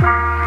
Bye.